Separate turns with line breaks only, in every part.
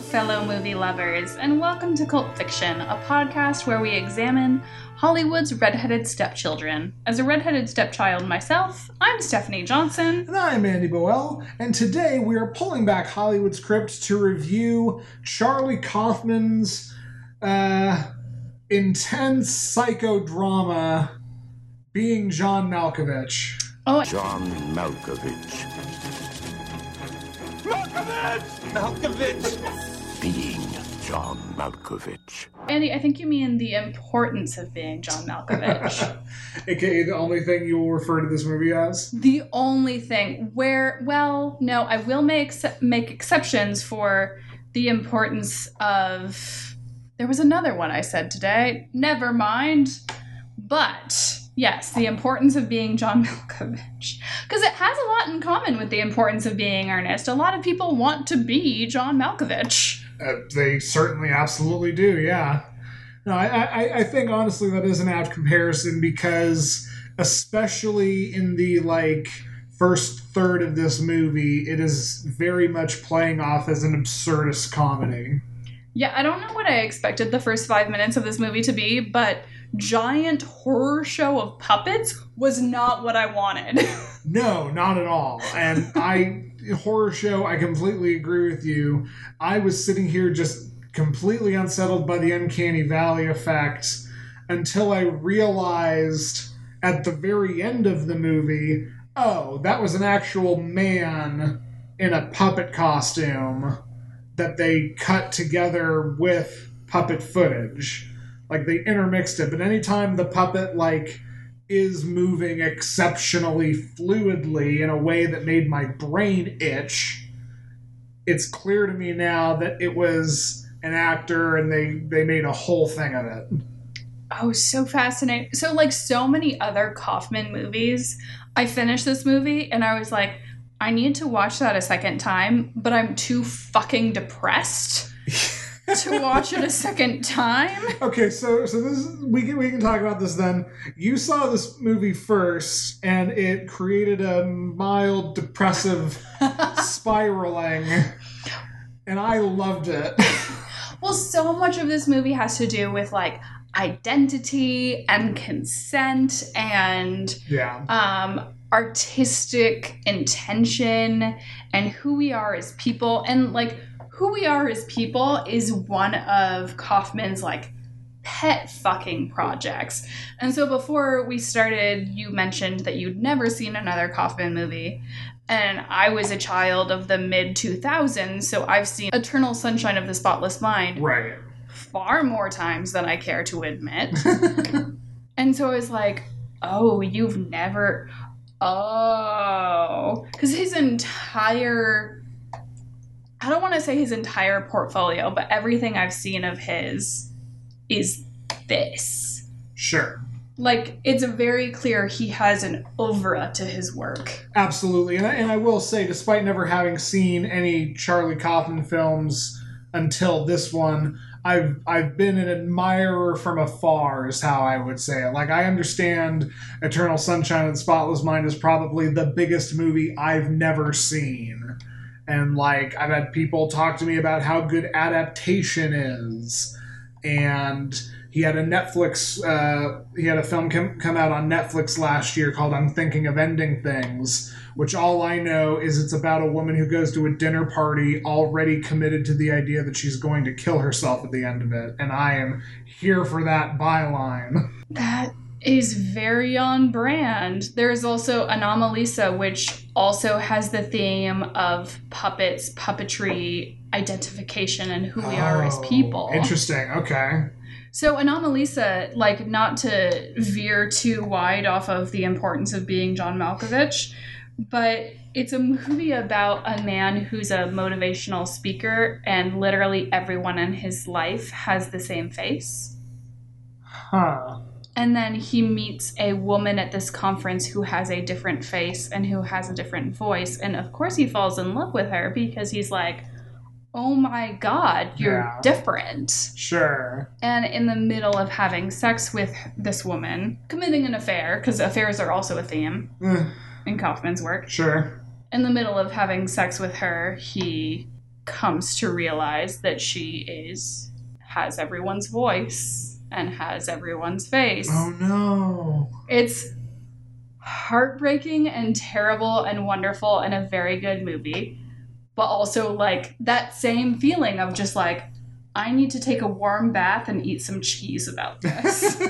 fellow movie lovers, and welcome to Cult Fiction, a podcast where we examine Hollywood's redheaded stepchildren. As a redheaded stepchild myself, I'm Stephanie Johnson.
And I'm Andy Boel, and today we are pulling back Hollywood script to review Charlie Kaufman's uh, intense psychodrama, Being John Malkovich.
Oh,
John Malkovich.
Malkovich! Malkovich!
Being John Malkovich.
Andy, I think you mean the importance of being John Malkovich.
AKA the only thing you will refer to this movie as.
the only thing where, well, no, I will make make exceptions for the importance of. There was another one I said today. Never mind. But yes, the importance of being John Malkovich. Because it has a lot in common with the importance of being Earnest. A lot of people want to be John Malkovich.
Uh, they certainly absolutely do, yeah. No, I, I, I think honestly that is an apt comparison because, especially in the like first third of this movie, it is very much playing off as an absurdist comedy.
Yeah, I don't know what I expected the first five minutes of this movie to be, but giant horror show of puppets was not what I wanted.
No, not at all. And I horror show, I completely agree with you. I was sitting here just completely unsettled by the uncanny valley effect until I realized at the very end of the movie, oh, that was an actual man in a puppet costume that they cut together with puppet footage. Like they intermixed it, but anytime the puppet like is moving exceptionally fluidly in a way that made my brain itch, it's clear to me now that it was an actor and they they made a whole thing of it.
oh, so fascinating. So, like so many other Kaufman movies, I finished this movie and I was like, I need to watch that a second time, but I'm too fucking depressed to watch it a second time.
Okay, so so this is, we can we can talk about this then. You saw this movie first, and it created a mild depressive spiraling, and I loved it.
Well, so much of this movie has to do with like identity and consent and
Yeah,
um, artistic intention and who we are as people. And like who we are as people is one of Kaufman's like pet fucking projects. And so before we started, you mentioned that you'd never seen another Kaufman movie. And I was a child of the mid 2000s, so I've seen Eternal Sunshine of the Spotless Mind
right.
far more times than I care to admit. and so I was like, oh, you've never. Oh. Because his entire. I don't want to say his entire portfolio, but everything I've seen of his is this.
Sure.
Like, it's very clear he has an oeuvre to his work.
Absolutely, and I, and I will say, despite never having seen any Charlie Kaufman films until this one, I've I've been an admirer from afar, is how I would say it. Like I understand Eternal Sunshine of the Spotless Mind is probably the biggest movie I've never seen, and like I've had people talk to me about how good adaptation is, and he had a Netflix. Uh, he had a film come, come out on Netflix last year called "I'm Thinking of Ending Things," which all I know is it's about a woman who goes to a dinner party already committed to the idea that she's going to kill herself at the end of it, and I am here for that byline.
That is very on brand. There's also Anomalisa, which also has the theme of puppets, puppetry, identification, and who we are as
Oh,
people.
Interesting. Okay.
So Anomalisa, like not to veer too wide off of the importance of being John Malkovich, but it's a movie about a man who's a motivational speaker and literally everyone in his life has the same face.
Huh.
And then he meets a woman at this conference who has a different face and who has a different voice. And of course, he falls in love with her because he's like, oh my god, you're
Yeah.
different.
Sure.
And in the middle of having sex with this woman, committing an affair, because affairs are also a theme
Eh,
in Kaufman's work,
sure.
in the middle of having sex with her, he comes to realize that she is has everyone's voice and has everyone's face.
Oh no.
It's heartbreaking and terrible and wonderful and a very good movie. But also like that same feeling of just like I need to take a warm bath and eat some cheese about this.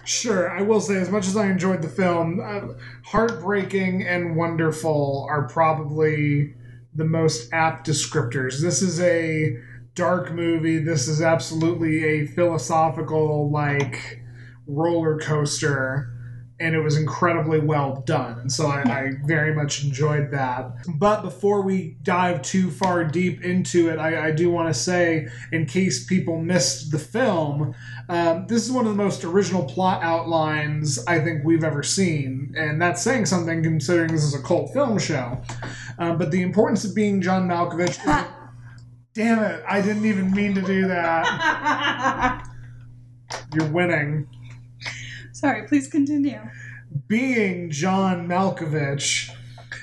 sure, I will say, as much as I enjoyed the film, uh, heartbreaking and wonderful are probably the most apt descriptors. This is a dark movie. This is absolutely a philosophical, like, roller coaster. And it was incredibly well done. And so I, I very much enjoyed that. But before we dive too far deep into it, I, I do want to say, in case people missed the film, um, this is one of the most original plot outlines I think we've ever seen. And that's saying something considering this is a cult film show. Um, but the importance of being John Malkovich. Damn it, I didn't even mean to do that. You're winning.
Sorry, please continue.
Being John Malkovich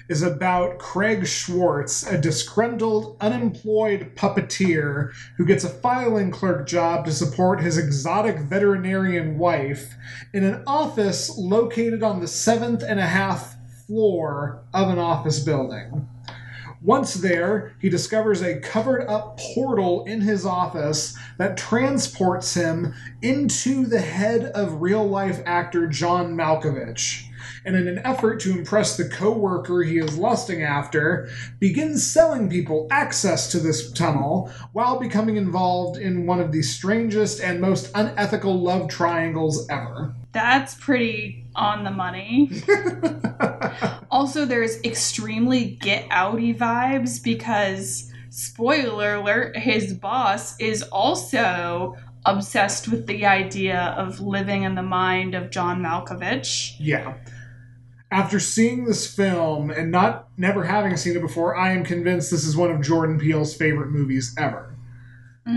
is about Craig Schwartz, a disgruntled, unemployed puppeteer who gets a filing clerk job to support his exotic veterinarian wife in an office located on the seventh and a half floor of an office building. Once there, he discovers a covered up portal in his office that transports him into the head of real life actor John Malkovich. And in an effort to impress the co-worker he is lusting after, begins selling people access to this tunnel while becoming involved in one of the strangest and most unethical love triangles ever.
That's pretty on the money. also, there's extremely get outy vibes because, spoiler alert, his boss is also obsessed with the idea of living in the mind of John Malkovich.
Yeah. After seeing this film and not never having seen it before, I am convinced this is one of Jordan Peele's favorite movies ever.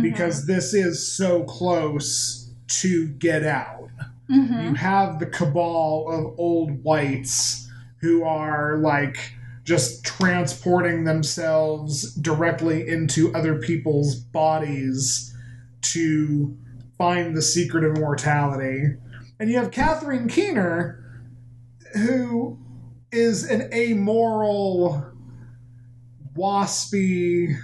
Because this is so close to Get Out.
Mhm.
You have the cabal of old whites who are like just transporting themselves directly into other people's bodies to find the secret of immortality. And you have Catherine Keener, who is an amoral, waspy,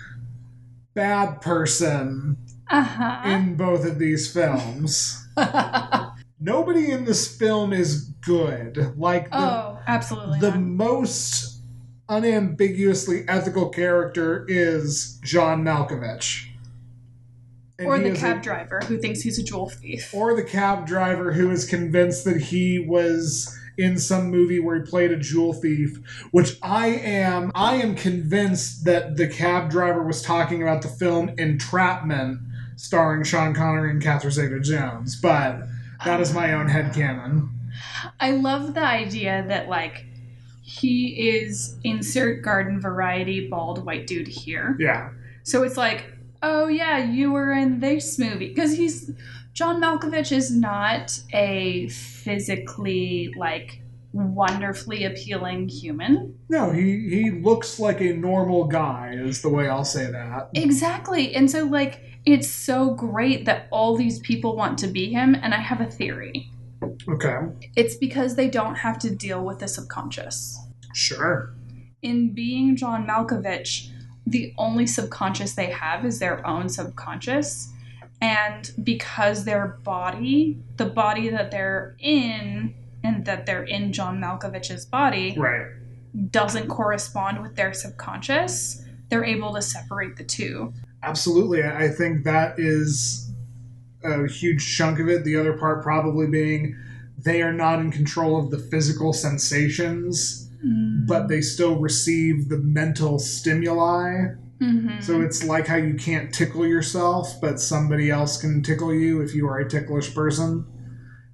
bad person
Uh-huh.
in both of these films. Nobody in this film is good. Like the,
oh, absolutely.
the
not.
most unambiguously ethical character is John Malkovich. And
or the
is a-
cab driver who thinks he's a jewel thief.
or the cab driver who is convinced that he was in some movie where he played a jewel thief which i am i am convinced that the cab driver was talking about the film entrapment starring sean connery and catherine zeta-jones but that is my own head headcanon
I love the idea that like he is insert garden variety bald white dude here.
yeah
So it's like, oh yeah, you were in this movie because he's John Malkovich is not a physically like wonderfully appealing human.
no he he looks like a normal guy is the way i'll say that
Exactly. And so like it's so great that all these people want to be him and I have a theory.
okay
It's because they don't have to deal with the subconscious.
sure
in being John Malkovich, the only subconscious they have is their own subconscious. And because their body, the body that they're in, and that they're in John Malkovich's body,
right
doesn't correspond with their subconscious, they're able to separate the two.
Absolutely. I think that is a huge chunk of it. The other part probably being they are not in control of the physical sensations, mm. but they still receive the mental stimuli.
Mhm.
So it's like how you can't tickle yourself, but somebody else can tickle you if you are a ticklish person.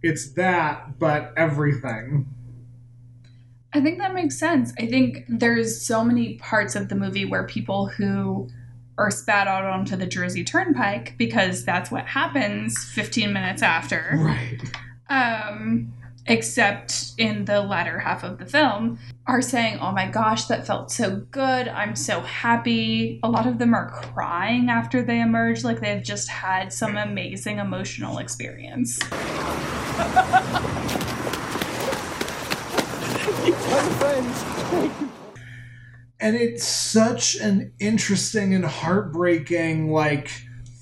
It's that, but everything.
I think that makes sense. I think there's so many parts of the movie where people who are spat out onto the Jersey Turnpike because that's what happens 15 minutes after.
Right.
Um, except in the latter half of the film, are saying, Oh my gosh, that felt so good. I'm so happy. A lot of them are crying after they emerge, like they've just had some amazing emotional experience.
and it's such an interesting and heartbreaking like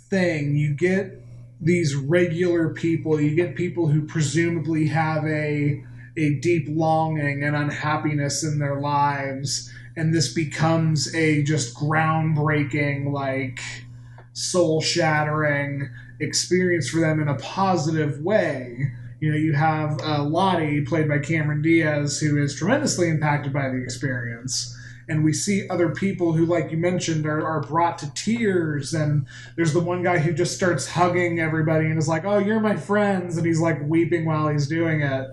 thing you get these regular people. You get people who presumably have a a deep longing and unhappiness in their lives and this becomes a just groundbreaking like soul shattering experience for them in a positive way. You know you have uh, lottie played by cameron diaz who is tremendously impacted by the experience and we see other people who like you mentioned are, are brought to tears and there's the one guy who just starts hugging everybody and is like oh you're my friends and he's like weeping while he's doing it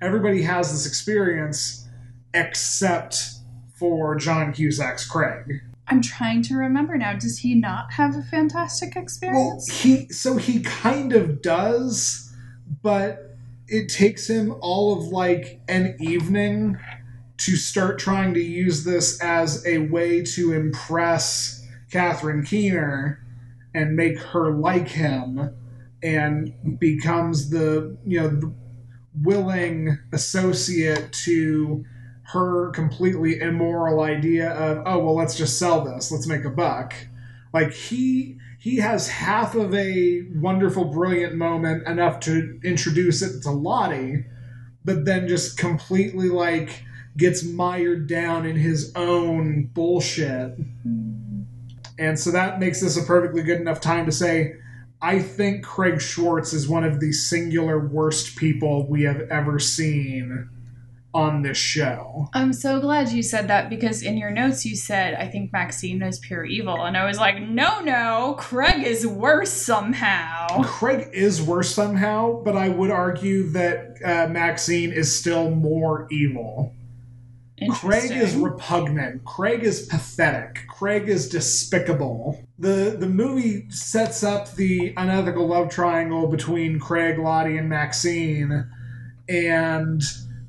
everybody has this experience except for john cusack's craig
I'm trying to remember now. Does he not have a fantastic experience?
well
experience?
he so he kind of does but it takes him all of like an evening to start trying to use this as a way to impress Catherine Keener and make her like him and becomes the you know the willing associate to her completely immoral idea of oh well let's just sell this. Let's make a buck. Like he he has half of a wonderful brilliant moment enough to introduce it to Lottie but then just completely like gets mired down in his own bullshit and so that makes this a perfectly good enough time to say I think Craig Schwartz is one of the singular worst people we have ever seen on this show.
I'm so glad you said that because in your notes you said, I think Maxine is pure evil. And I was like, no, no, Craig is worse somehow.
Craig is worse somehow, but I would argue that uh, Maxine is still more evil. Craig is repugnant. Craig is pathetic. Craig is despicable. The the movie sets up the unethical love triangle between Craig, Lottie, and Maxine and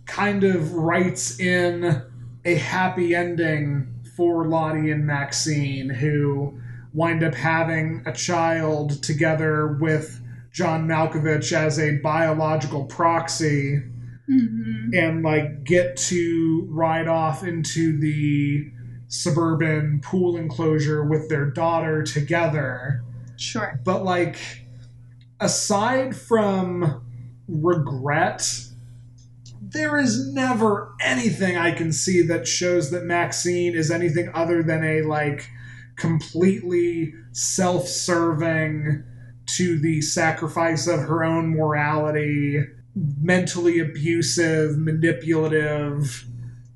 kind of writes in a happy ending for Lottie and Maxine who wind up having a child together with John Malkovich as a biological proxy
Mhm.
and like get to ride off into the suburban pool enclosure with their daughter together.
Sure.
But like aside from regret, there is never anything I can see that shows that Maxine is anything other than a like completely self-serving to the sacrifice of her own morality, mentally abusive, manipulative,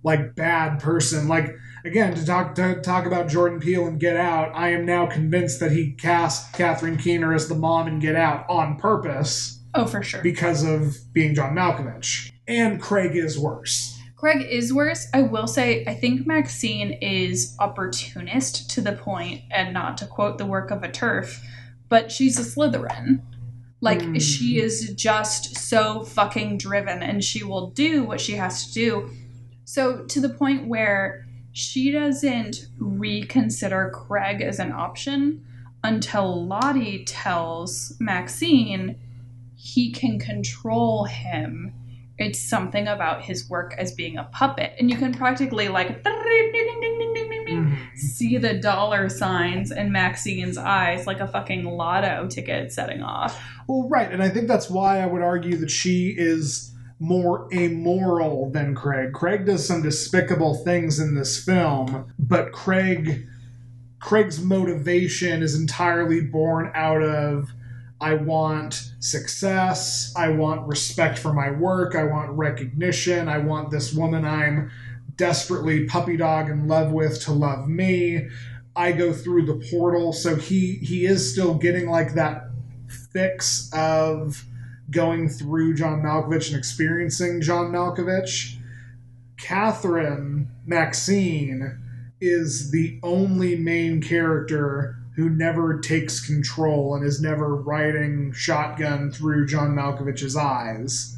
like bad person. Like again, to talk to talk about Jordan Peele and Get Out, I am now convinced that he cast Catherine Keener as the mom in Get Out on purpose
Oh, for sure.
because of being John Malkovich. And Craig is worse.
Craig is worse. I will say, I think Maxine is opportunist to the point, and not to quote the work of a turf, but she's a Slytherin. Like,
Hmm.
she is just so fucking driven, and she will do what she has to do. So, to the point where she doesn't reconsider Craig as an option until Lottie tells Maxine he can control him it's something about his work as being a puppet and you can practically like Mm-hmm. see the dollar signs in maxine's eyes like a fucking lotto ticket setting off
Well, right, and I think that's why I would argue that she is more amoral than Craig. Craig does some despicable things in this film, but Craig Craig's motivation is entirely born out of I want success, I want respect for my work, I want recognition, I want this woman I'm desperately puppy dog in love with to love me. I go through the portal, so he he is still getting like that fix of going through John Malkovich and experiencing John Malkovich. Catherine Maxine is the only main character who never takes control and is never riding shotgun through John Malkovich's eyes.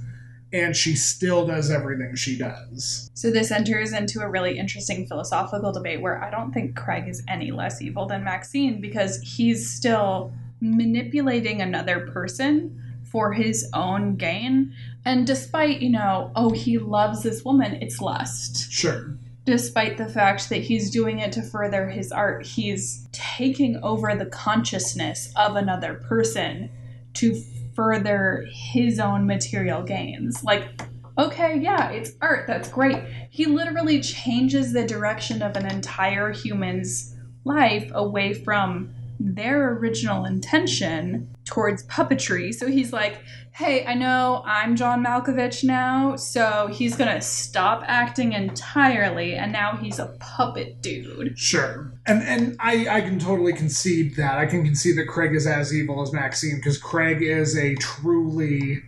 And she still does everything she does.
So this enters into a really interesting philosophical debate where I don't think Craig is any less evil than Maxine because he's still manipulating another person for his own gain. And despite, you know, oh, he loves this woman, it's lust.
Sure.
Despite the fact that he's doing it to further his art, he's taking over the consciousness of another person to further his own material gains. Like, okay, yeah, it's art, that's great. He literally changes the direction of an entire human's life away from their original intention towards puppetry. So he's like, hey, I know I'm John Malkovich now, so he's gonna stop acting entirely, and now he's a puppet dude.
Sure. And and I, I can totally concede that. I can concede that Craig is as evil as Maxine because Craig is a truly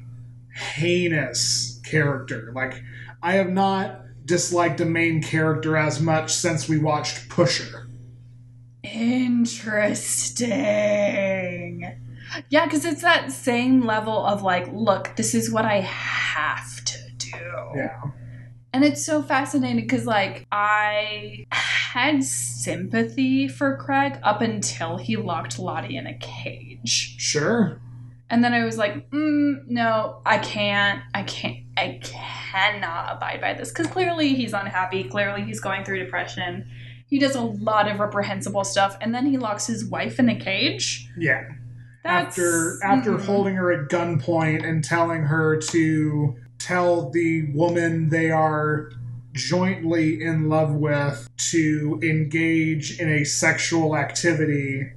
heinous character. Like I have not disliked a main character as much since we watched Pusher.
Interesting. Yeah, because it's that same level of like, look, this is what I have to do.
Yeah.
And it's so fascinating because, like, I had sympathy for Craig up until he locked Lottie in a cage.
Sure.
And then I was like, mm, no, I can't. I can't. I cannot abide by this. Because clearly he's unhappy. Clearly he's going through depression. He does a lot of reprehensible stuff. And then he locks his wife in a cage.
Yeah.
That's,
after after
mm.
holding her at gunpoint and telling her to tell the woman they are jointly in love with to engage in a sexual activity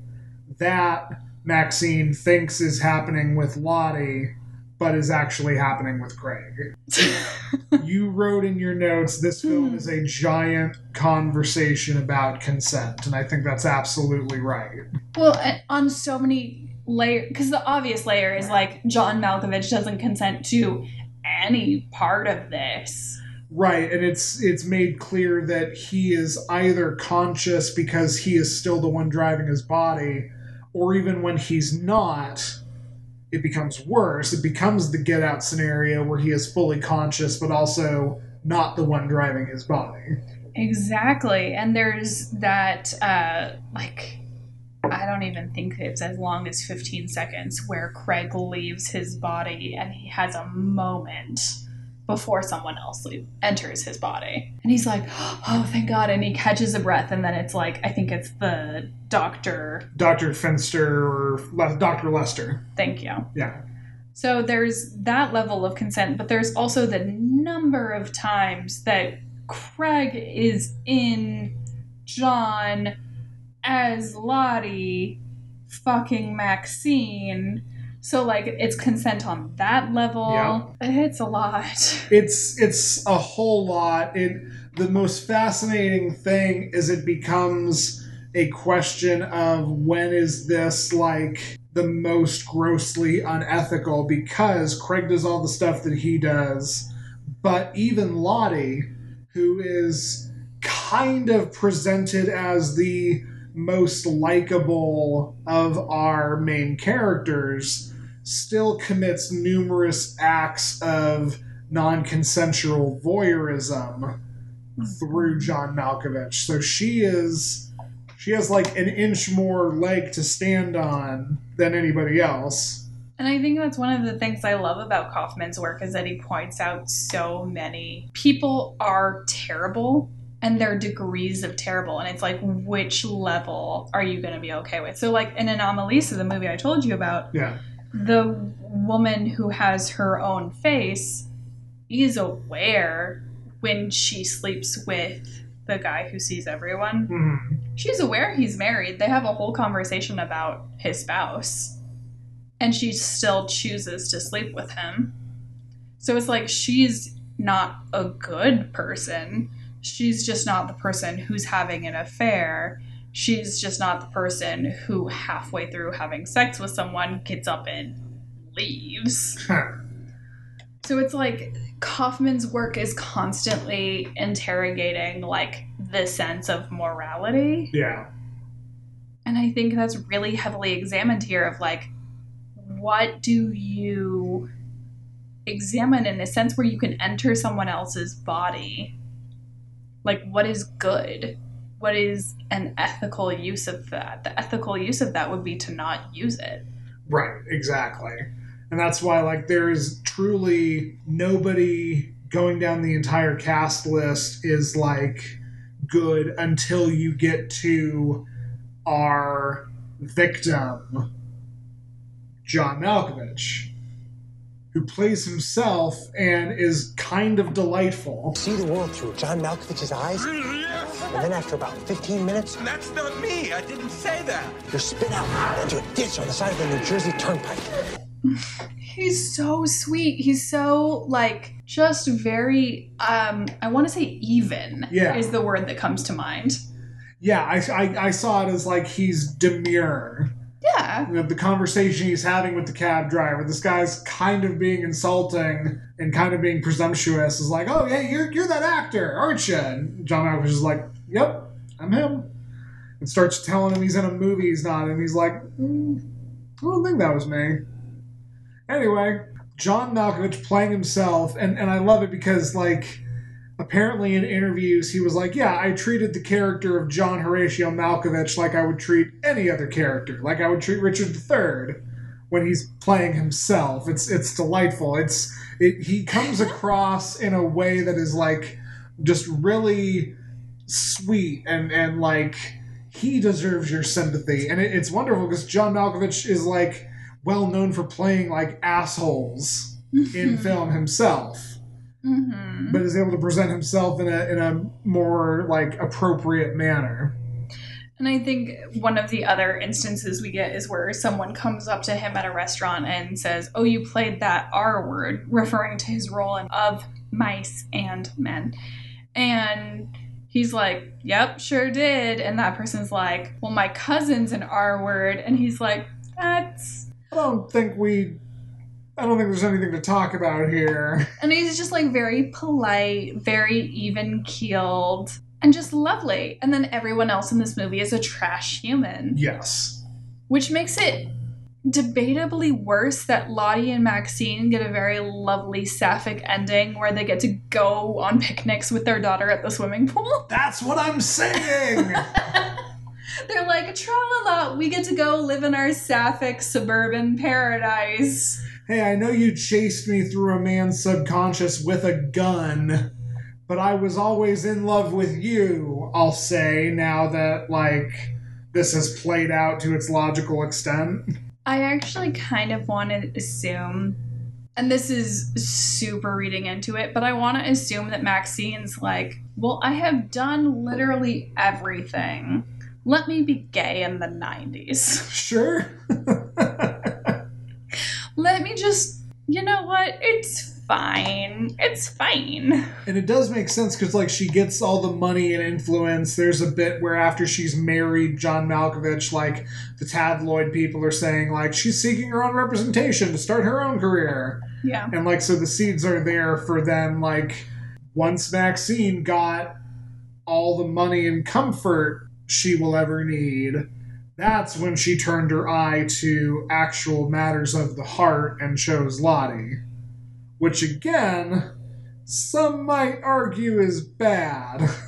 that Maxine thinks is happening with Lottie but is actually happening with Craig. you wrote in your notes this film is a giant conversation about consent and I think that's absolutely right.
Well, on so many layer because the obvious layer is like John Malkovich doesn't consent to any part of this.
Right, and it's it's made clear that he is either conscious because he is still the one driving his body, or even when he's not, it becomes worse. It becomes the get out scenario where he is fully conscious but also not the one driving his body.
Exactly. And there's that uh like I don't even think it's as long as 15 seconds where Craig leaves his body and he has a moment before someone else leave, enters his body. And he's like, oh, thank God. And he catches a breath. And then it's like, I think it's the doctor.
Dr. Finster or Le- Dr. Lester.
Thank you.
Yeah.
So there's that level of consent, but there's also the number of times that Craig is in John as Lottie fucking Maxine. So like it's consent on that level.
Yeah.
It's a lot.
It's it's a whole lot. It the most fascinating thing is it becomes a question of when is this like the most grossly unethical because Craig does all the stuff that he does, but even Lottie, who is kind of presented as the most likable of our main characters, still commits numerous acts of non consensual voyeurism through hmm. John Malkovich. So she is. She has like an inch more leg to stand on than anybody else.
And I think that's one of the things I love about Kaufman's work is that he points out so many people are terrible and their degrees of terrible. And it's like, which level are you going to be okay with? So, like in Anomalisa, the movie I told you about,
Yeah.
the woman who has her own face is aware when she sleeps with the guy who sees everyone.
hmm
She's aware he's married. They have a whole conversation about his spouse. And she still chooses to sleep with him. So it's like she's not a good person. She's just not the person who's having an affair. She's just not the person who, halfway through having sex with someone, gets up and leaves. So it's like Kaufman's work is constantly interrogating like the sense of morality.
Yeah.
And I think that's really heavily examined here of like what do you examine in a sense where you can enter someone else's body. Like, what is good? What is an ethical use of that? The ethical use of that would be to not use it.
Right, exactly. And that's why, like, there is truly nobody going down the entire cast list is like good until you get to our victim, John Malkovich, who plays himself and is kind of delightful.
See the world through John Malkovich's eyes, and then after about 15 minutes,
That's not me. I didn't say that.
you're spit out into a ditch on the side of the New Jersey Turnpike.
He's so sweet. He's so like just very um I want to say even
Yeah.
is the word that comes to mind.
Yeah, I, I, I saw it as like he's demure.
Yeah.
You know, the conversation he's having with the cab driver, this guy's kind of being insulting and kind of being presumptuous. Is like, oh, yeah, you're you're that actor, aren't you? And John Malkovich is like, yep, I'm him. And starts telling him he's in a movie he's not, and he's like, mm, I don't think that was me. Anyway, John Malkovich playing himself, and and I love it because like apparently in interviews he was like, "Yeah, I treated the character of John Horatio Malkovich like I would treat any other character, like I would treat Richard III when he's playing himself. It's it's delightful. It's it, he comes across in a way that is like just really sweet and and like he deserves your sympathy, and it, it's wonderful because John Malkovich is like well known for playing like assholes in film himself
hmm
but is able to present himself in a in a more like appropriate manner.
And I think one of the other instances we get is where someone comes up to him at a restaurant and says, "Oh, you played that R word," referring to his role in Of Mice and Men. And he's like, "Yep, sure did." And that person's like, "Well, my cousin's an R word." And he's like, "That's
I don't think we. I don't think there's anything to talk about here.
And he's just like very polite, very even keeled, and just lovely. And then everyone else in this movie is a trash human,
Yes.
which makes it debatably worse that Lottie and Maxine get a very lovely sapphic ending where they get to go on picnics with their daughter at the swimming pool.
That's what I'm saying.
They're like, tra la la, we get to go live in our sapphic suburban paradise.
Hey, I know you chased me through a man's subconscious with a gun, but I was always in love with you, I'll say, now that, like, this has played out to its logical extent.
I actually kind of want to assume, and this is super reading into it, but I want to assume that Maxine's like, well, I have done literally everything. Let me be gay in the 90s.
Sure.
Let me just, you know what? It's fine. It's fine.
And it does make sense because, like, she gets all the money and influence. There's a bit where after she's married John Malkovich, like, the tabloid people are saying, like, she's seeking her own representation to start her own career.
Yeah.
And, like, so the seeds are there for them, like, once Maxine got all the money and comfort she will ever need, that's when she turned her eye to actual matters of the heart and chose Lottie. Which, again, some might argue is bad.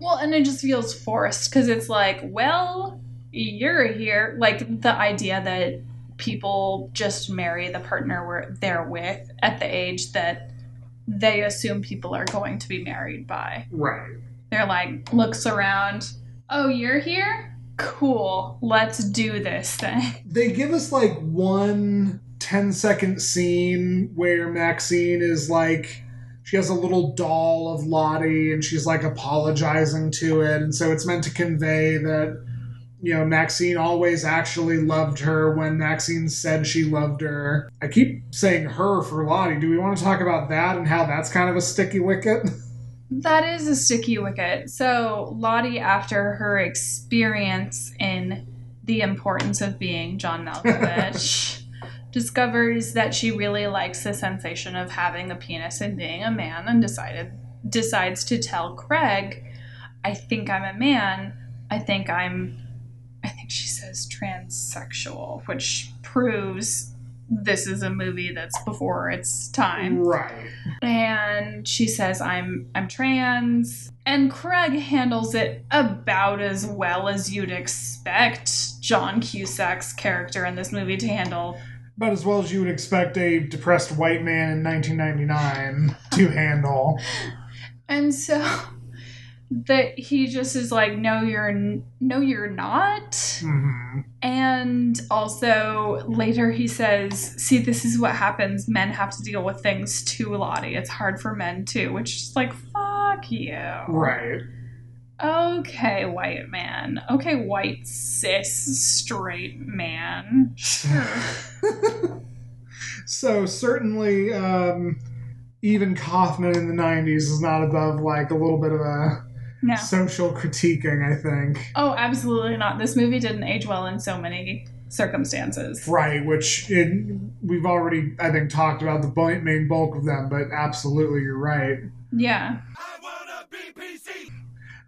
Well, and it just feels forced because it's like, well, you're here. Like the idea that people just marry the partner where they're with at the age that they assume people are going to be married by.
right.
They're like, looks around, oh, you're here? Cool, let's do this thing.
They give us like one 10 second scene where Maxine is like, she has a little doll of Lottie and she's like apologizing to it. And so it's meant to convey that, you know, Maxine always actually loved her when Maxine said she loved her. I keep saying her for Lottie. Do we want to talk about that and how that's kind of a sticky wicket?
That is a sticky wicket. So, Lottie, after her experience in the importance of being John Malkovich, discovers that she really likes the sensation of having a penis and being a man and decided decides to tell Craig, I think I'm a man. I think I'm I think she says transsexual, which proves this is a movie that's before its time.
Right.
And she says, I'm I'm trans. And Craig handles it about as well as you'd expect John Cusack's character in this movie to handle.
About as well as you would expect a depressed white man in 1999 to handle.
And so that he just is like, no, you're n- no, you're not.
hmm
And also later he says, see, this is what happens. Men have to deal with things too, Lottie. It's hard for men too, which is like, fuck you.
Right.
Okay, white man. Okay, white cis straight man. Sure.
So certainly, um, even Kaufman in the '90s is not above like a little bit of a
no.
social critiquing. I think.
Oh, absolutely not. This movie didn't age well in so many circumstances.
Right, which in, we've already, I think, talked about the main bulk of them, but absolutely, you're right.
Yeah.
I wanna be PC.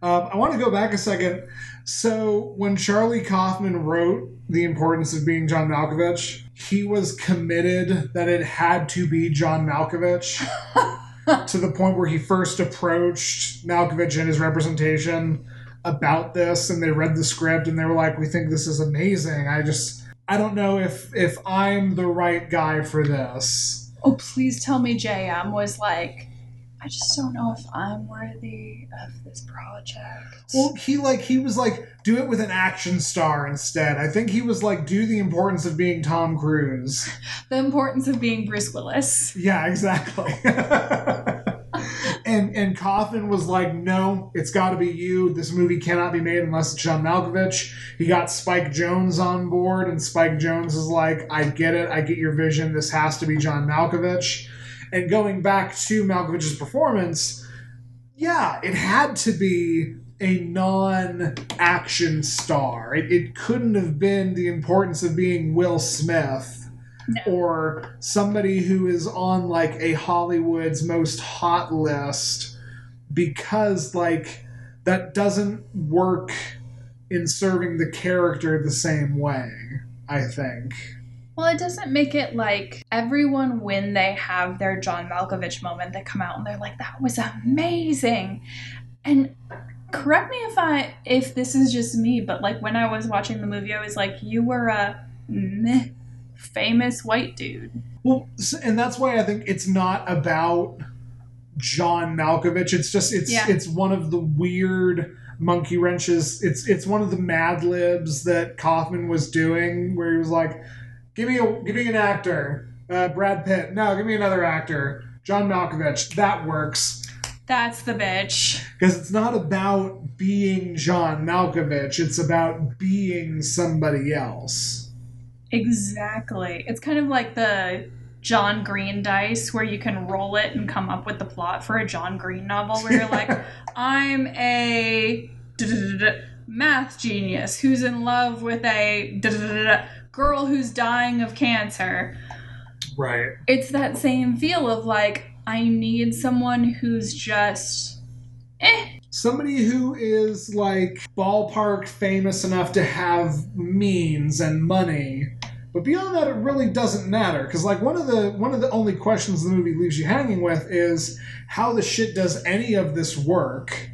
Um, I want to go back a second. So, when Charlie Kaufman wrote The Importance of Being John Malkovich, he was committed that it had to be John Malkovich to the point where he first approached Malkovich and his representation about this and they read the script and they were like we think this is amazing. I just i don't know if if i'm the right guy for this.
Oh, please tell me JM was like, I just don't know if I'm worthy of this project.
Well, he like he was like do it with an action star instead. I think he was like do the importance of being Tom Cruise.
the importance of being Bruce Willis.
Yeah, exactly. and and Kaufman was like, no, it's got to be you. This movie cannot be made unless it's John Malkovich. He got Spike Jonze on board, and Spike Jonze is like, I get it, I get your vision. This has to be John Malkovich. And going back to Malkovich's performance, yeah, it had to be a non-action star. It, it couldn't have been the importance of being Will Smith
No.
or somebody who is on like a Hollywood's most hot list because like that doesn't work in serving the character the same way, I think.
Well, it doesn't make it like everyone when they have their John Malkovich moment, they come out and they're like, "That was amazing," and correct me if I if this is just me, but like when I was watching the movie, I was like, "You were a meh, famous white dude."
Well, and that's why I think it's not about John Malkovich. It's just it's
Yeah.
it's one of the weird monkey wrenches. It's it's one of the Mad Libs that Kaufman was doing, where he was like, "Give me a give me an actor, uh, Brad Pitt. No, give me another actor, John Malkovich. That works."
That's the bitch.
Because it's not about being John Malkovich, it's about being somebody else.
Exactly. It's kind of like the John Green dice where you can roll it and come up with the plot for a John Green novel where you're like, I'm a math genius who's in love with a girl who's dying of cancer.
Right.
It's that same feel of like, I need someone who's just eh.
Somebody who is like ballpark famous enough to have means and money. But beyond that, it really doesn't matter because, like, one of the one of the only questions the movie leaves you hanging with is how the shit does any of this work.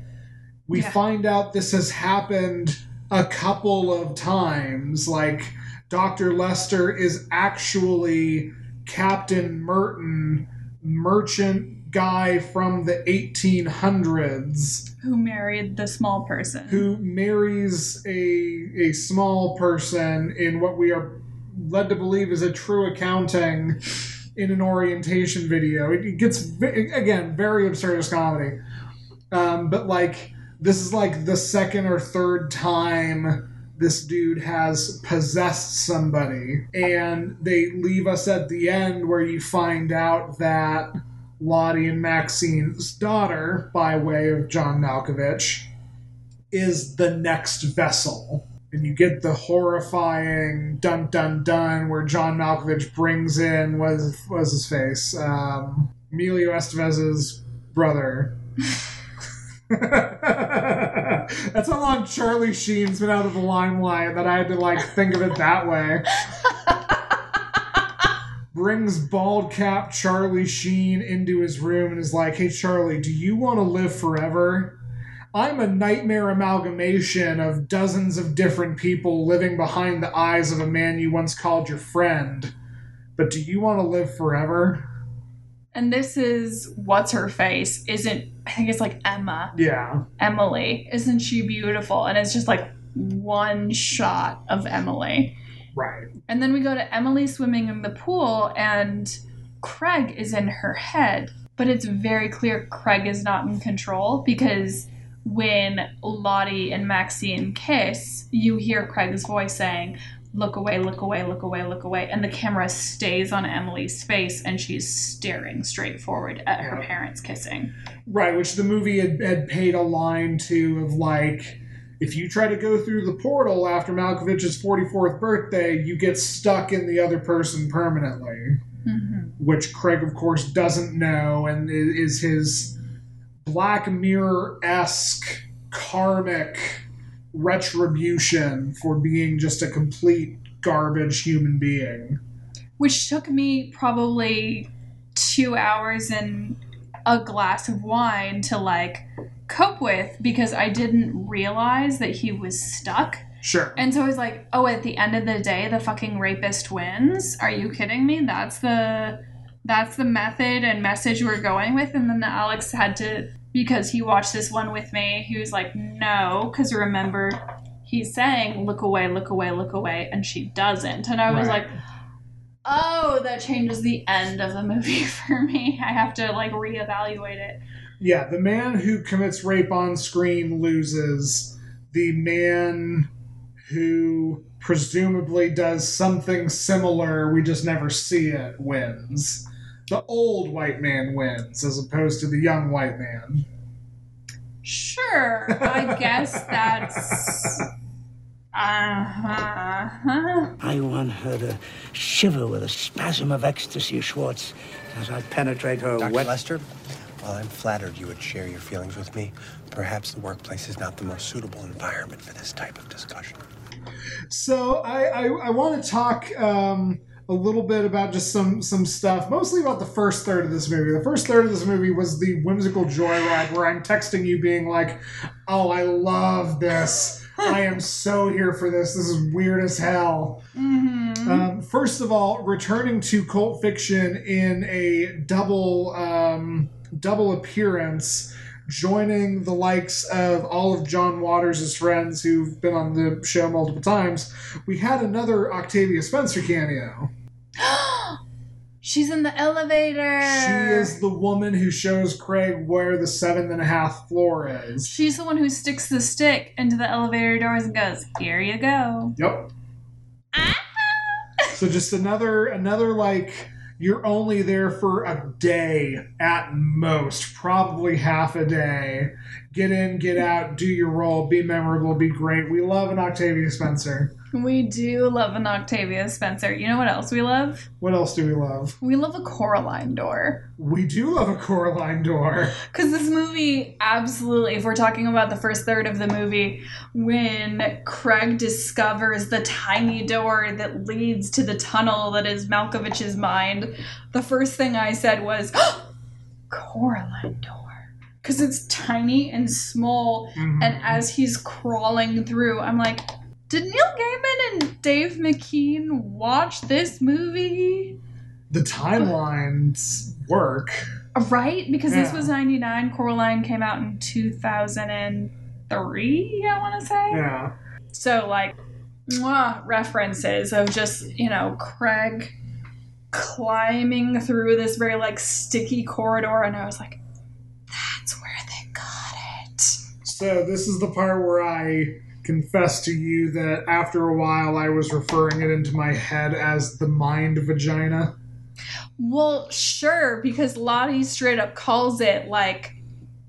We
Yeah.
find out this has happened a couple of times. Like, Dr. Lester is actually Captain Mertin, merchant guy from the 1800s
who married the small person.
who marries a a small person in what we are led to believe is a true accounting in an orientation video. It, gets again very absurdist comedy, um, but like this is like the second or third time this dude has possessed somebody, and they leave us at the end where you find out that. Lottie and Maxine's daughter, by way of John Malkovich, is the next vessel. And you get the horrifying dun dun dun where John Malkovich brings in was was his face um, Emilio Estevez's brother. That's how long Charlie Sheen's been out of the limelight that I had to like think of it that way. brings bald cap Charlie Sheen into his room and is like, "Hey Charlie, do you want to live forever?" I'm a nightmare amalgamation of dozens of different people living behind the eyes of a man you once called your friend. But do you want to live forever?
And this is what's her face? Isn't I think it's like Emma.
Yeah.
Emily. Isn't she beautiful? And it's just like one shot of Emily.
Right.
And then we go to Emily swimming in the pool, and Craig is in her head. But it's very clear Craig is not in control because when Lottie and Maxine kiss, you hear Craig's voice saying, Look away, look away, look away, look away. And the camera stays on Emily's face, and she's staring straight forward at her
Yeah.
parents kissing.
Right, which the movie had, had paid a line to of like, if you try to go through the portal after Malkovich's 44th birthday, you get stuck in the other person permanently. Mm-hmm. Which Craig, of course, doesn't know and is his Black Mirror esque karmic retribution for being just a complete garbage human being.
which took me probably two hours and a glass of wine to like cope with because I didn't realize that he was stuck.
Sure.
And so I was like, oh, at the end of the day, the fucking rapist wins. Are you kidding me? That's the that's the method and message we're going with. And then Alex had to because he watched this one with me. He was like, no, because remember, he's saying, look away, look away, look away, and she doesn't. And I was
Right.
like, oh, that changes the end of the movie for me. I have to like reevaluate it.
Yeah, the man who commits rape on screen loses. The man who presumably does something similar, we just never see it, wins. The old white man wins, as opposed to the young white man.
Sure, I guess that's. Uh-huh.
I want her to shiver with a spasm of ecstasy, Schwartz, as I penetrate her
Dr.
wet.
Lester, while I'm flattered you would share your feelings with me, perhaps the workplace is not the most suitable environment for this type of discussion.
So I, I, I want to talk um, a little bit about just some some stuff, mostly about the first third of this movie. The first third of this movie was the whimsical joyride where I'm texting you, being like, "Oh, I love this. I am so here for this. This is weird as hell."
Mm-hmm.
Um, first of all, returning to cult fiction in a double um, double appearance, joining the likes of all of John Waters' friends who've been on the show multiple times, we had another Octavia Spencer cameo.
She's in the elevator.
She is the woman who shows Craig where the seventh and a half floor is.
She's the one who sticks the stick into the elevator doors and goes, "Here you go."
Yep. Ah! So just another another like you're only there for a day at most, probably half a day. Get in, get out, do your role, be memorable, be great. We love an Octavia Spencer.
We do love an Octavia Spencer. You know what else we love?
What else do we love?
We love a Coraline door.
We do love a Coraline door.
Because this movie, absolutely, if we're talking about the first third of the movie, when Craig discovers the tiny door that leads to the tunnel that is Malkovich's mind, the first thing I said was, Coraline door. Because it's tiny and small,
Mhm.
and as he's crawling through, I'm like, did Neil Gaiman and Dave McKean watch this movie?
the timelines work.
Right? Because this was 99. Coraline came out in 2003, I want to say.
Yeah.
So, like, mwah, references of just, you know, Craig climbing through this very, like, sticky corridor. And I was like, that's where they got it.
So this is the part where I confess to you that after a while I was referring it into my head as the mind vagina.
Well, sure, because Lottie straight up calls it like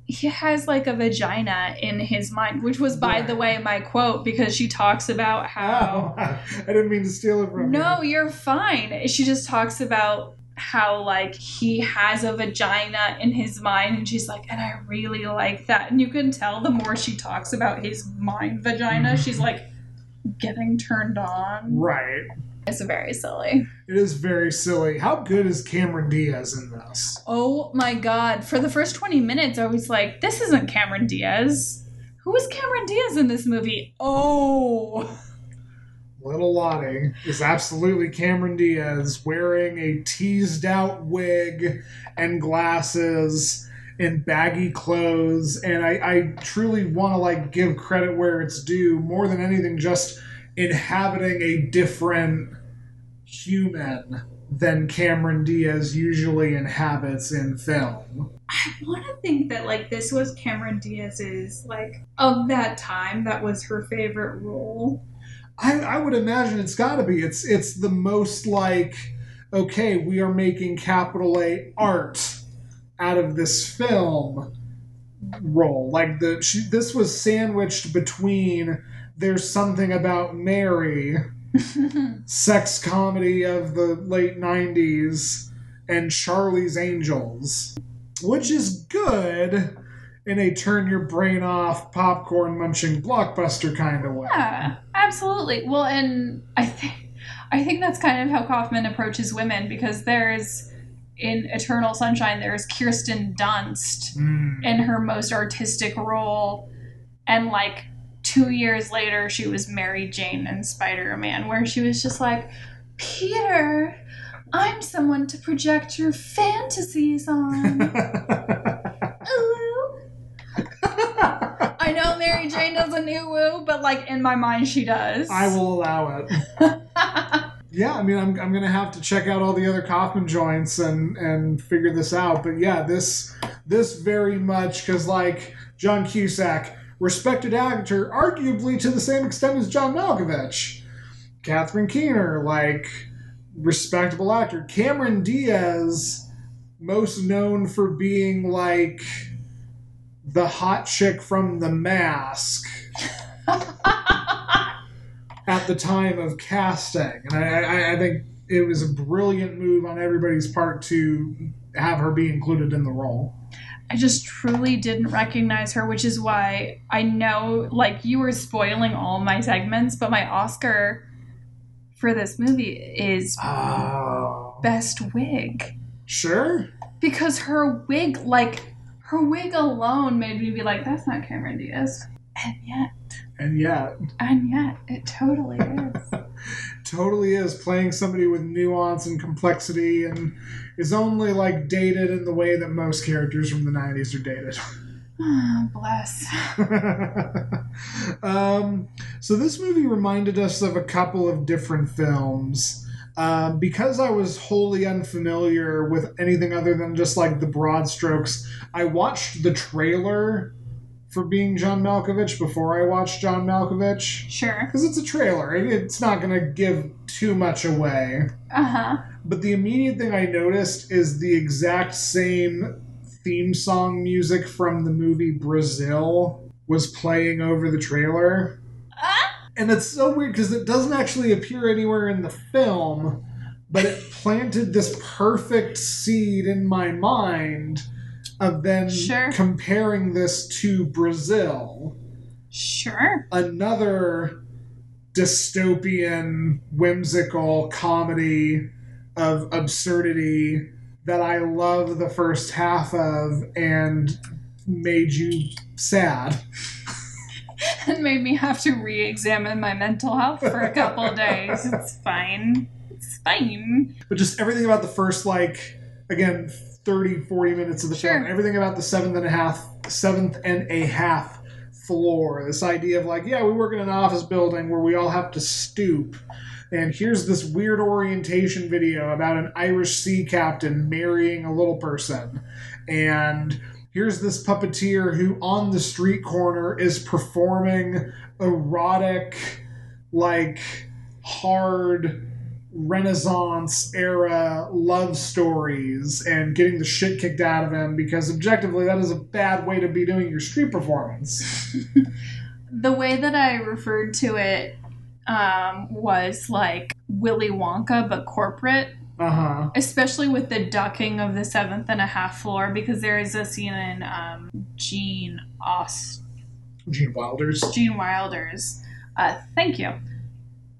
he has like a vagina in his mind, which was, by the way, my quote because she talks about
Oh,
how.
I didn't mean to steal it from
No,
you.
you're fine. She just talks about how like he has a vagina in his mind and she's like and I really like that. And you can tell the more she talks about his mind vagina, mm-hmm. she's like getting turned on.
Right.
It's very silly.
It is very silly. How good is Cameron Diaz in this?
Oh my god. For the first 20 minutes, I was like, this isn't Cameron Diaz. Who is Cameron Diaz in this movie? Oh.
Little Lottie is absolutely Cameron Diaz wearing a teased out wig and glasses and baggy clothes. And I, I truly want to like give credit where it's due more than anything, just inhabiting a different human than Cameron Diaz usually inhabits in film.
I want to think that like this was Cameron Diaz's like of that time that was her favorite role.
I, I would imagine it's got to be. It's it's the most like okay, we are making capital A art out of this film role. Like the she, this was sandwiched between there's something about Mary, sex comedy of the late '90s, and Charlie's Angels, which is good in a turn your brain off popcorn munching blockbuster kind of way.
Yeah, absolutely. Well, and I think I think that's kind of how Kaufman approaches women because there's in Eternal Sunshine there's Kirsten Dunst
Mm.
in her most artistic role, and like two years later she was Mary Jane in Spider Man, where she was just like, Peter. I'm someone to project your fantasies on. Ooh. I Jane doesn't ooh woo, but like in my mind she does.
I will allow it. Yeah, I mean, I'm, I'm gonna have to check out all the other Kaufman joints and and figure this out. But yeah, this this very much because like John Cusack, respected actor, arguably to the same extent as John Malkovich. Catherine Keener, like respectable actor. Cameron Diaz, most known for being like the hot chick from The Mask at the time of casting, and I, I, I think it was a brilliant move on everybody's part to have her be included in the role.
I just truly didn't recognize her, which is why I know, like, you were spoiling all my segments, but my Oscar for this movie is
Oh,
Best Wig.
sure.
Because her wig, like, her wig alone made me be like, that's not Cameron Diaz. And yet,
And yet,
and yet, it totally is.
totally is playing somebody with nuance and complexity, and is only like dated in the way that most characters from the '90s are dated.
Ah, Bless.
um, so this movie reminded us of a couple of different films. Um, because I was wholly unfamiliar with anything other than just like the broad strokes, I watched the trailer for being John Malkovich before I watched John Malkovich.
Sure.
Because it's a trailer, it's not going to give too much away.
Uh huh.
But the immediate thing I noticed is the exact same theme song music from the movie Brazil was playing over the trailer. And it's so weird because it doesn't actually appear anywhere in the film, but it planted this perfect seed in my mind of then
Sure.
comparing this to Brazil
Sure.
another dystopian, whimsical comedy of absurdity that I love the first half of and made you sad.
It made me have to re examine my mental health for a couple days. It's fine. It's fine.
But just everything about the first, like, again, 30, 40 minutes of the
Sure.
film, everything about the seventh and a half, seventh and a half floor. This idea of like, yeah, we work in an office building where we all have to stoop. And here's this weird orientation video about an Irish sea captain marrying a little person. And here's this puppeteer who on the street corner is performing erotic, like hard Renaissance era love stories and getting the shit kicked out of him because objectively that is a bad way to be doing your street performance.
The way that I referred to it um, was like Willy Wonka, but corporate,
Uh huh.
especially with the ducking of the seventh and a half floor, because there is a scene in um, Gene Aust-
Gene Wilder's.
Gene Wilder's. Uh, thank you.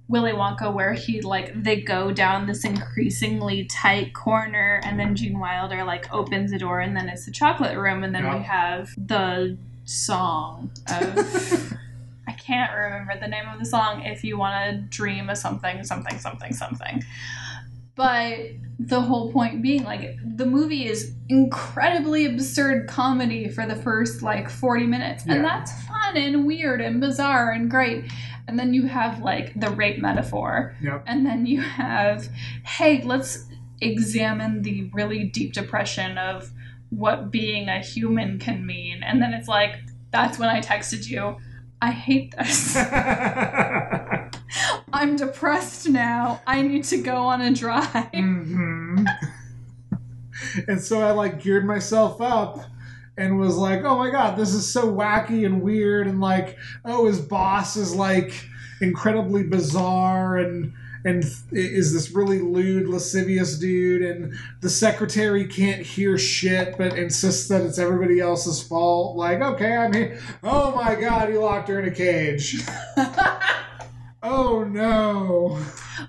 Willy Wonka where he like they go down this increasingly tight corner and then Gene Wilder like opens the door and then it's the chocolate room and then
Yeah.
we have the song of I can't remember the name of the song if you want to dream of something something something something. But the whole point being like the movie is incredibly absurd comedy for the first like 40 minutes. And that's fun and weird and bizarre and great. And then you have like the rape metaphor.
Yep.
and then you have hey let's examine the really deep depression of what being a human can mean. And then it's like that's when i texted you. I hate this i'm depressed now i need to go on a drive
hmm and so I like geared myself up and was like, oh my god, this is so wacky and weird. And like, oh, his boss is like incredibly bizarre and and is this really lewd, lascivious dude. And the secretary can't hear shit but insists that it's everybody else's fault. Like, okay, I mean, oh my god, he locked her in a cage. oh no.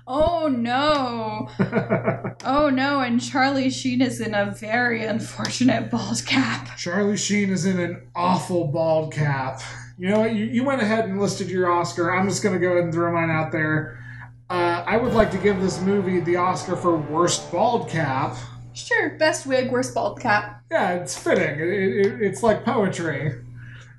oh no oh no and charlie sheen is in a very unfortunate bald cap
Charlie Sheen is in an awful bald cap. You know what? You, you went ahead and listed your Oscar. I'm just going to go ahead and throw mine out there. Uh, I would like to give this movie the Oscar for worst bald cap.
sure best wig worst bald cap
Yeah, it's fitting. It, it, it's like poetry.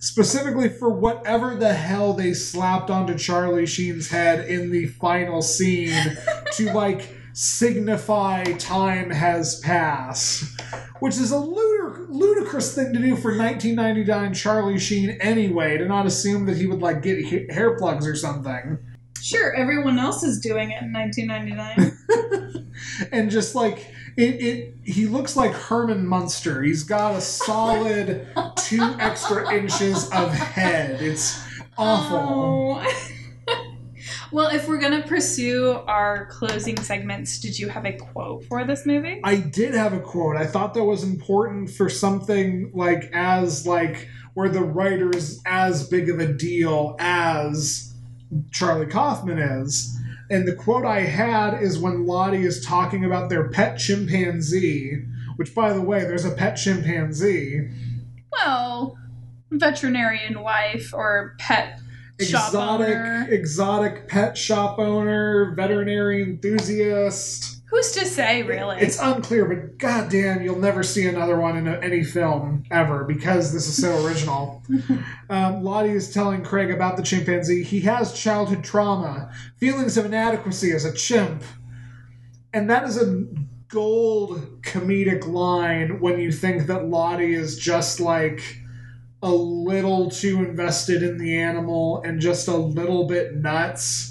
Specifically for whatever the hell they slapped onto Charlie Sheen's head in the final scene to like signify time has passed, which is a ludic- ludicrous thing to do for 1999 Charlie Sheen anyway. To not assume that he would like get ha- hair plugs or something.
sure everyone else is doing it in 1999
and just like it, it he looks like Herman Munster. He's got a solid two extra inches of head. It's awful.
Oh. well, if we're gonna pursue our closing segments, did you have a quote for this movie?
I did have a quote. I thought that was important for something like as like where the writer is as big of a deal as Charlie Kaufman is. And the quote I had is when Lottie is talking about their pet chimpanzee, which by the way, there's a pet chimpanzee.
Well, veterinarian wife or pet shop
exotic
owner.
exotic pet shop owner, veterinary enthusiast.
Who's to say, really?
It's unclear, but goddamn, you'll never see another one in a, any film ever because this is so original. um, Lottie is telling Craig about the chimpanzee. He has childhood trauma, feelings of inadequacy as a chimp, and that is a gold comedic line when you think that Lottie is just like a little too invested in the animal and just a little bit nuts.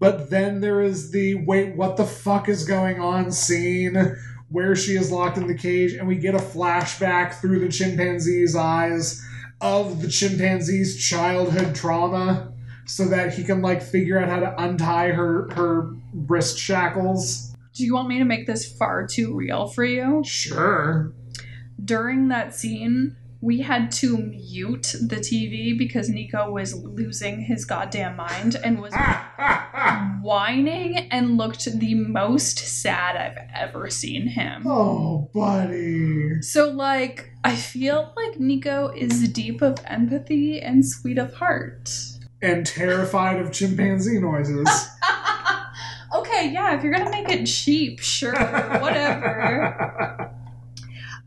But then there is the wait, what the fuck is going on scene where she is locked in the cage, and we get a flashback through the chimpanzee's eyes of the chimpanzee's childhood trauma so that he can like figure out how to untie her her wrist shackles.
Do you want me to make this far too real for you?
Sure.
During that scene, we had to mute the TV because Nico was losing his goddamn mind and was whining and looked the most sad I've ever seen him.
oh, buddy.
So, like, I feel like Nico is deep of empathy and sweet of heart.
And terrified of chimpanzee noises.
okay, yeah, if you're gonna make it cheap, sure, whatever.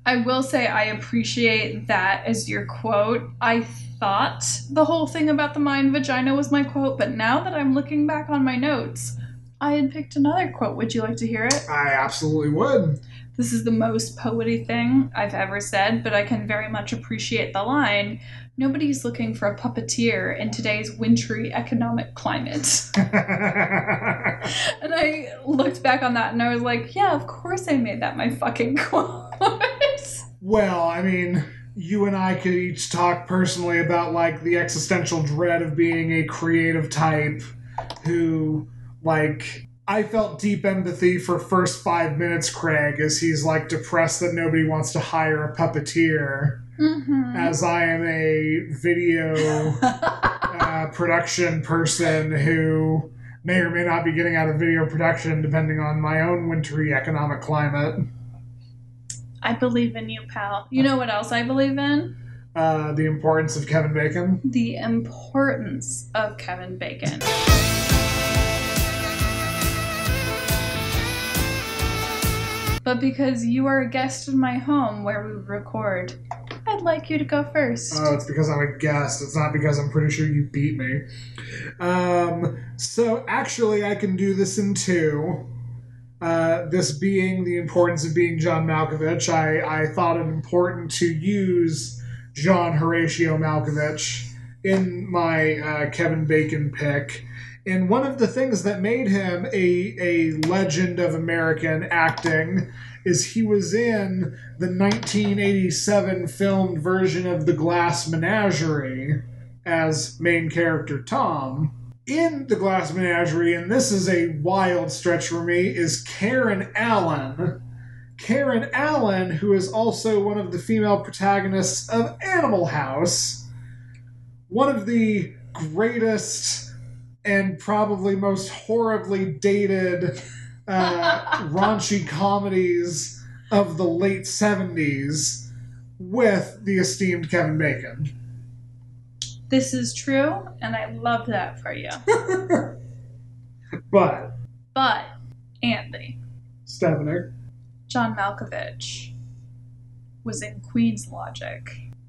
I will say I appreciate that as your quote. I thought the whole thing about the mind vagina was my quote, but now that I'm looking back on my notes, I had picked another quote. Would you like to hear it?
I absolutely would.
This is the most poety thing I've ever said, but I can very much appreciate the line Nobody's looking for a puppeteer in today's wintry economic climate. and I looked back on that and I was like, yeah, of course I made that my fucking quote.
Well, I mean, you and I could each talk personally about like the existential dread of being a creative type who, like, I felt deep empathy for first five minutes, Craig, as he's like depressed that nobody wants to hire a puppeteer.
Mhm.
As I am a video uh, production person who may or may not be getting out of video production depending on my own wintry economic climate.
I believe in you, pal. You know what else I believe in?
Uh, the importance of Kevin Bacon.
The importance of Kevin Bacon. But because you are a guest in my home where we record, I'd like you to go first.
Oh, it's because I'm a guest. It's not because I'm pretty sure you beat me. Um, so actually, I can do this in two. Uh, this being the importance of being John Malkovich, I, I thought it important to use John Horatio Malkovich in my uh, Kevin Bacon pick. And one of the things that made him a, a legend of American acting is he was in the 1987 filmed version of The Glass Menagerie as main character Tom. In The Glass Menagerie, and this is a wild stretch for me, is Karen Allen. Karen Allen, who is also one of the female protagonists of Animal House, one of the greatest and probably most horribly dated uh, raunchy comedies of the late 70s with the esteemed Kevin Bacon.
This is true, and I love that for you.
But,
But, Andy,
Stefanik,
John Malkovich was in Queen's Logic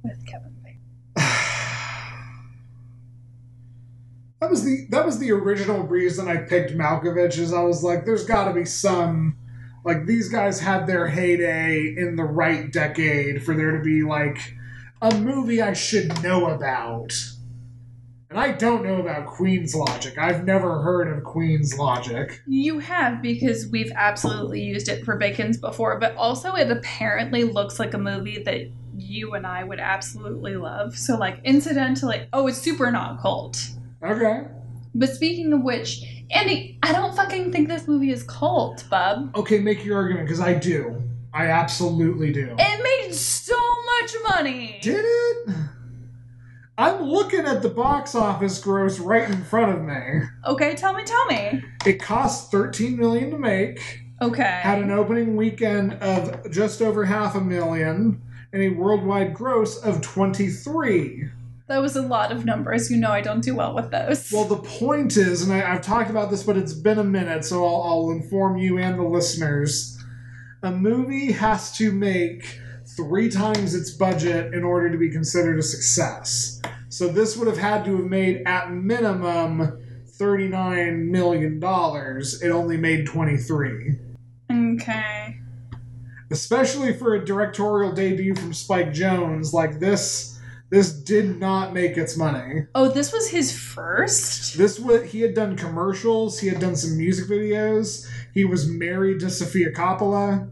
with Kevin Bacon.
that was the that was the original reason I picked Malkovich. Is I was like, there's got to be some like these guys had their heyday in the right decade for there to be like a movie I should know about. And I don't know about Queen's Logic. I've never heard of Queen's Logic.
You have because we've absolutely used it for Bacon's before, but also it apparently looks like a movie that you and I would absolutely love. So, like, incidentally, oh, it's super not cult.
Okay.
But speaking of which, Andy, I don't fucking think this movie is cult, bub.
Okay, make your argument because I do. I absolutely do.
It made so much money.
Did it? I'm looking at the box office gross right in front of me.
Okay, tell me, tell me.
It cost 13 million to make,
Okay.
had an opening weekend of just over half a million, and a worldwide gross of 23.
That was a lot of numbers. You know I don't do well with those.
Well, the point is, and I, I've talked about this, but it's been a minute, so I'll, I'll inform you and the listeners. A movie has to make three times its budget in order to be considered a success. So this would have had to have made at minimum $39 million. It only made 23.
okay.
Especially for a directorial debut from Spike Jonze, like this this did not make its money.
Oh, this was his first?
This was he had done commercials, he had done some music videos. He was married to Sofia Coppola,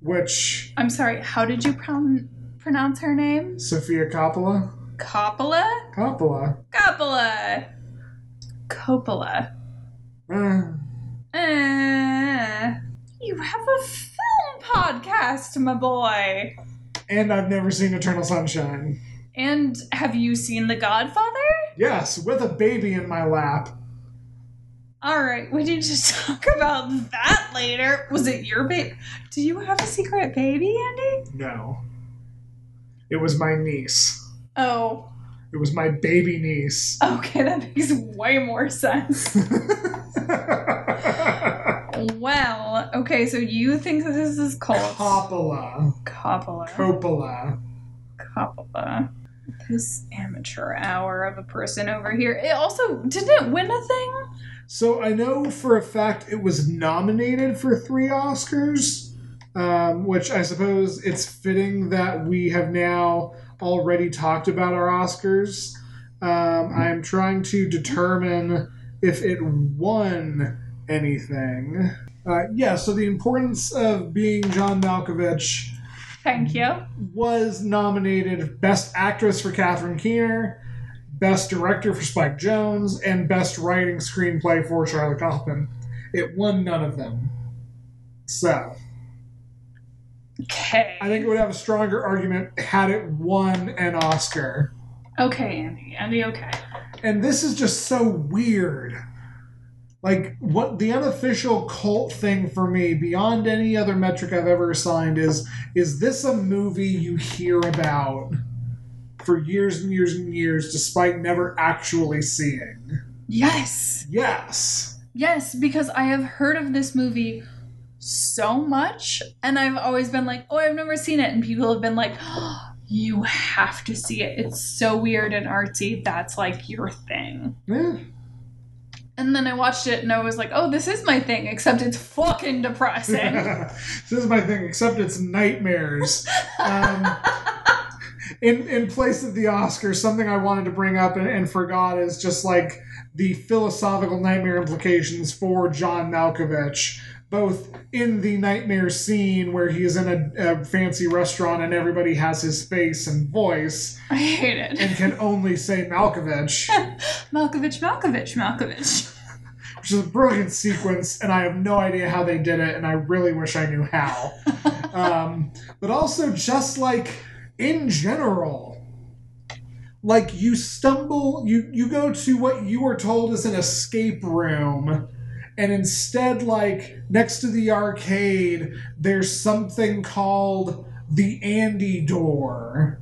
which
I'm sorry, how did you pron- pronounce her name?
Sofia Coppola,
Coppola?
Coppola.
Coppola. Coppola.
Uh,
Uh, you have a film podcast, my boy.
and I've never seen Eternal Sunshine.
And have you seen The Godfather?
Yes, with a baby in my lap.
All right, we need to talk about that later. Was it your baby? Do you have a secret baby, Andy?
No. It was my niece.
Oh,
It was my baby niece.
okay, that makes way more sense. well, okay, so you think that this is called
Coppola.
Coppola.
Coppola.
Coppola. This amateur hour of a person over here. It also didn't it win a thing.
So I know for a fact it was nominated for three Oscars, um, which I suppose it's fitting that we have now already talked about our Oscars. Um, I am trying to determine if it won anything. Uh, yeah, so the importance of being John Malkovich
Thank you.
was nominated Best Actress for Catherine Keener, Best Director for Spike Jonze, and Best Writing Screenplay for Charlie Kaufman. It won none of them. So,
Okay.
I think it would have a stronger argument had it won an Oscar.
Okay, Andy. Andy, okay.
And this is just so weird. like what the unofficial cult thing for me beyond any other metric I've ever assigned is is this a movie you hear about for years and years and years despite never actually seeing?
Yes.
Yes.
Yes, because I have heard of this movie so much, and I've always been like, oh, I've never seen it. And people have been like, oh, you have to see it. It's so weird and artsy. That's like your thing.
Yeah.
And then I watched it and I was like, oh, this is my thing, except it's fucking depressing.
this is my thing, except it's nightmares. Um, in in place of the Oscars, something I wanted to bring up and, and forgot is just like the philosophical nightmare implications for John Malkovich, both in the nightmare scene where he is in a, a fancy restaurant and everybody has his face and voice
I hate it.
and can only say Malkovich.
Malkovich, Malkovich, Malkovich.
which is a brilliant sequence, and I have no idea how they did it, and I really wish I knew how. um, but also, just like in general, like you stumble, you you go to what you were told is an escape room. And instead, like next to the arcade, there's something called the Andy door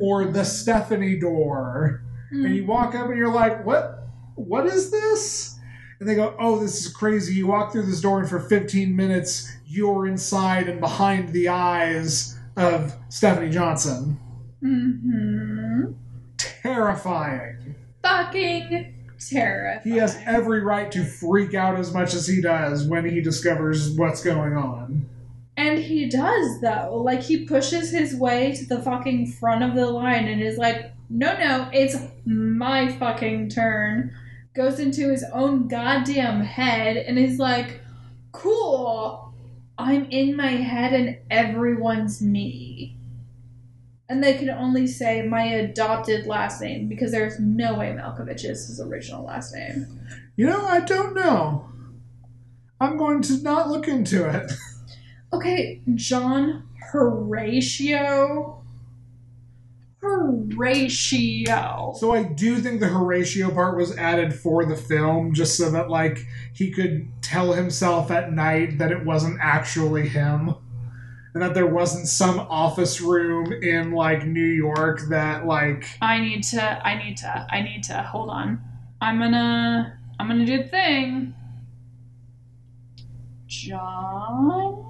or the Stephanie door. And you walk up and you're like, what? What is this? And they go, oh, this is crazy. You walk through this door, and for 15 minutes, you're inside and behind the eyes of Stephanie Johnson.
Mm-hmm.
Terrifying.
Fucking terrifying.
He has every right to freak out as much as he does when he discovers what's going on.
And he does though. Like he pushes his way to the fucking front of the line and is like, "No, no, it's my fucking turn." Goes into his own goddamn head and is like, "Cool. I'm in my head and everyone's me." And they can only say my adopted last name because there's no way Malkovich is his original last name.
You know, I don't know. I'm going to not look into it.
Okay, John Horatio. Horatio.
So I do think the Horatio part was added for the film, just so that like he could tell himself at night that it wasn't actually him, and that there wasn't some office room in like New York that like
I need to. I need to. I need to. Hold on. I'm gonna. I'm gonna do the thing. John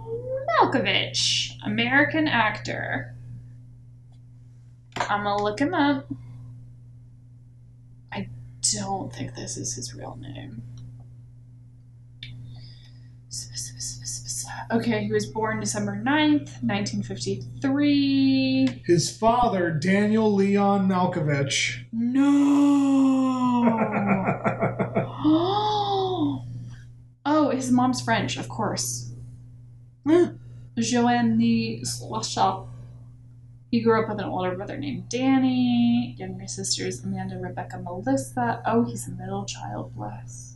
Malkovich, American actor. I'm gonna look him up. I don't think this is his real name. Okay, he was born December 9th, 1953.
his father Daniel Leon Malkovich.
No. oh, his mom's French, of course. Joanne Slasha. He grew up with an older brother named Danny, younger sisters Amanda, Rebecca, Melissa. Oh, he's a middle child, bless.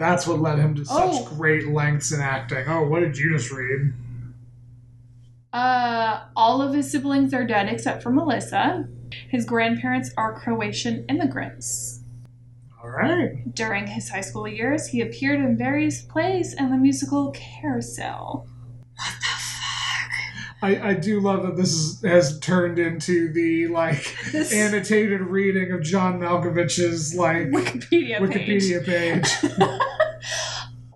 That's what led him to such
Oh.
great lengths in acting. Oh, what did you just read?
Uh, all of his siblings are dead except for Melissa. His grandparents are Croatian immigrants.
All right.
During his high school years, he appeared in various plays and the musical Carousel.
What the I, I do love that this is, has turned into the like
This
annotated reading of John Malkovich's like
Wikipedia, page.
Wikipedia page.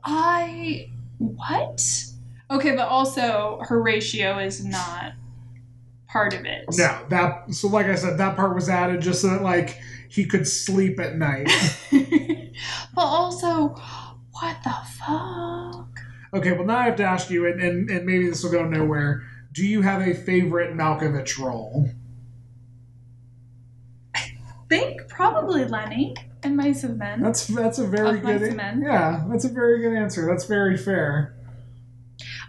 I what? Okay, but also Horatio is not part of it.
no, that so like I said, that part was added just so that like he could sleep at night.
but also, what the fuck?
Okay, well now I have to ask you, and, and, and maybe this will go nowhere. Do you have a favorite Malkovich role?
I think probably Lenny and Mice of Men.
That's that's a very good
and Men?
yeah. That's a very good answer. That's very fair.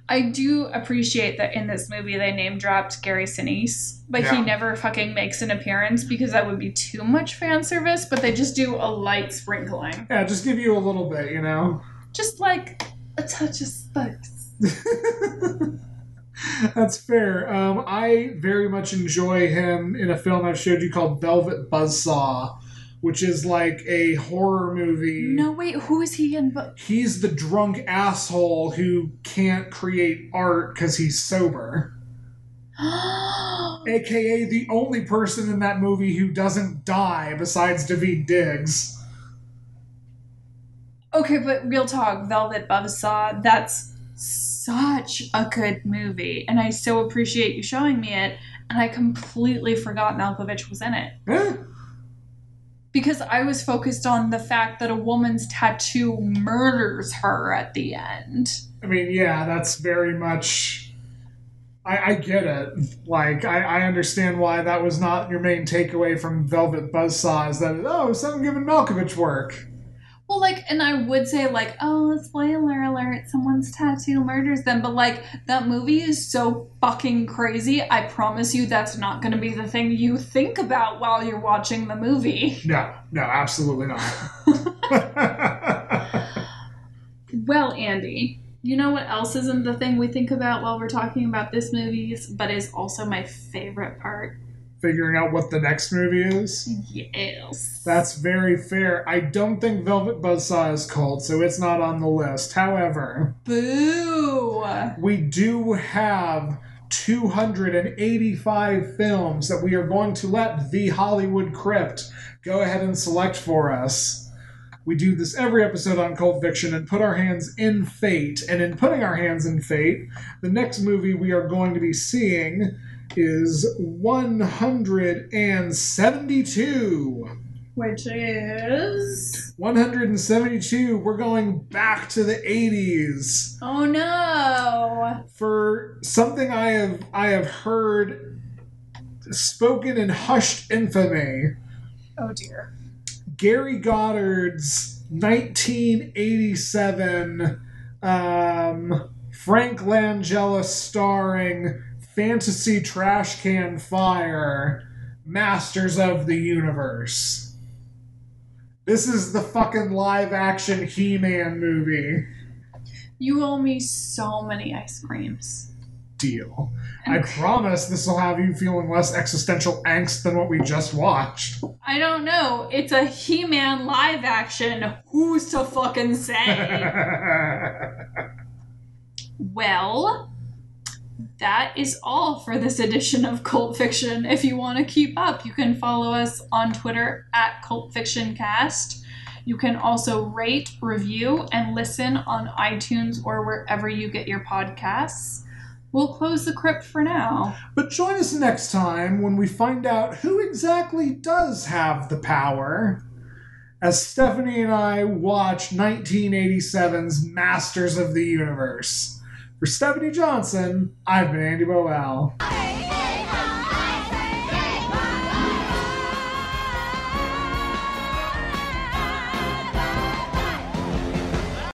I do appreciate that in this movie they name dropped Gary Sinise, but he never fucking makes an appearance because that would be too much fan service. But they just do a light sprinkling,
Yeah, just give you a little bit, you know.
just like a touch of spice.
That's fair. Um, I very much enjoy him in a film I've showed you called Velvet Buzzsaw, which is like a horror movie.
No, wait, who is he in? But
He's the drunk asshole who can't create art because he's sober. AKA the only person in that movie who doesn't die besides David Diggs.
okay, but real talk, Velvet Buzzsaw. That's such a good movie, and I so appreciate you showing me it. And I completely forgot Malkovich was in it. Because I was focused on the fact that a woman's tattoo murders her at the end.
I mean, yeah, that's very much. I, I get it. Like, I, I understand why that was not your main takeaway from Velvet Buzzsaw is that, oh, someone giving Malkovich work.
Well, like, and I would say, like, oh, spoiler alert, someone's tattoo murders them, but like, that movie is so fucking crazy. I promise you that's not going to be the thing you think about while you're watching the movie.
No, no, absolutely not.
Well, Andy, you know what else isn't the thing we think about while we're talking about this movie, but is also my favorite part?
Figuring out what the next movie is.
Yes.
That's very fair. I don't think Velvet Buzzsaw is cult, so it's not on the list. However,
Boo!
we do have 285 films that we are going to let the Hollywood Crypt go ahead and select for us. We do this every episode on Cult Fiction and put our hands in fate. And in putting our hands in fate, the next movie we are going to be seeing is 172.
Which is.
172, we're going back to the 80s.
Oh no!
for something I have I have heard spoken in hushed infamy.
Oh dear.
Gary Goddard's 1987 um, Frank Langella starring fantasy trash can fire Masters of the Universe. This is the fucking live action He Man movie.
You owe me so many ice creams.
deal. I promise this will have you feeling less existential angst than what we just watched.
I don't know. It's a He Man live action. Who's to fucking say? well, that is all for this edition of Cult Fiction. If you want to keep up, you can follow us on Twitter at Cult Fiction Cast. You can also rate, review, and listen on iTunes or wherever you get your podcasts. We'll close the crypt for now.
but join us next time when we find out who exactly does have the power. As Stephanie and I watch 1987's Masters of the Universe. For Stephanie Johnson, I've been Andy
Bowell.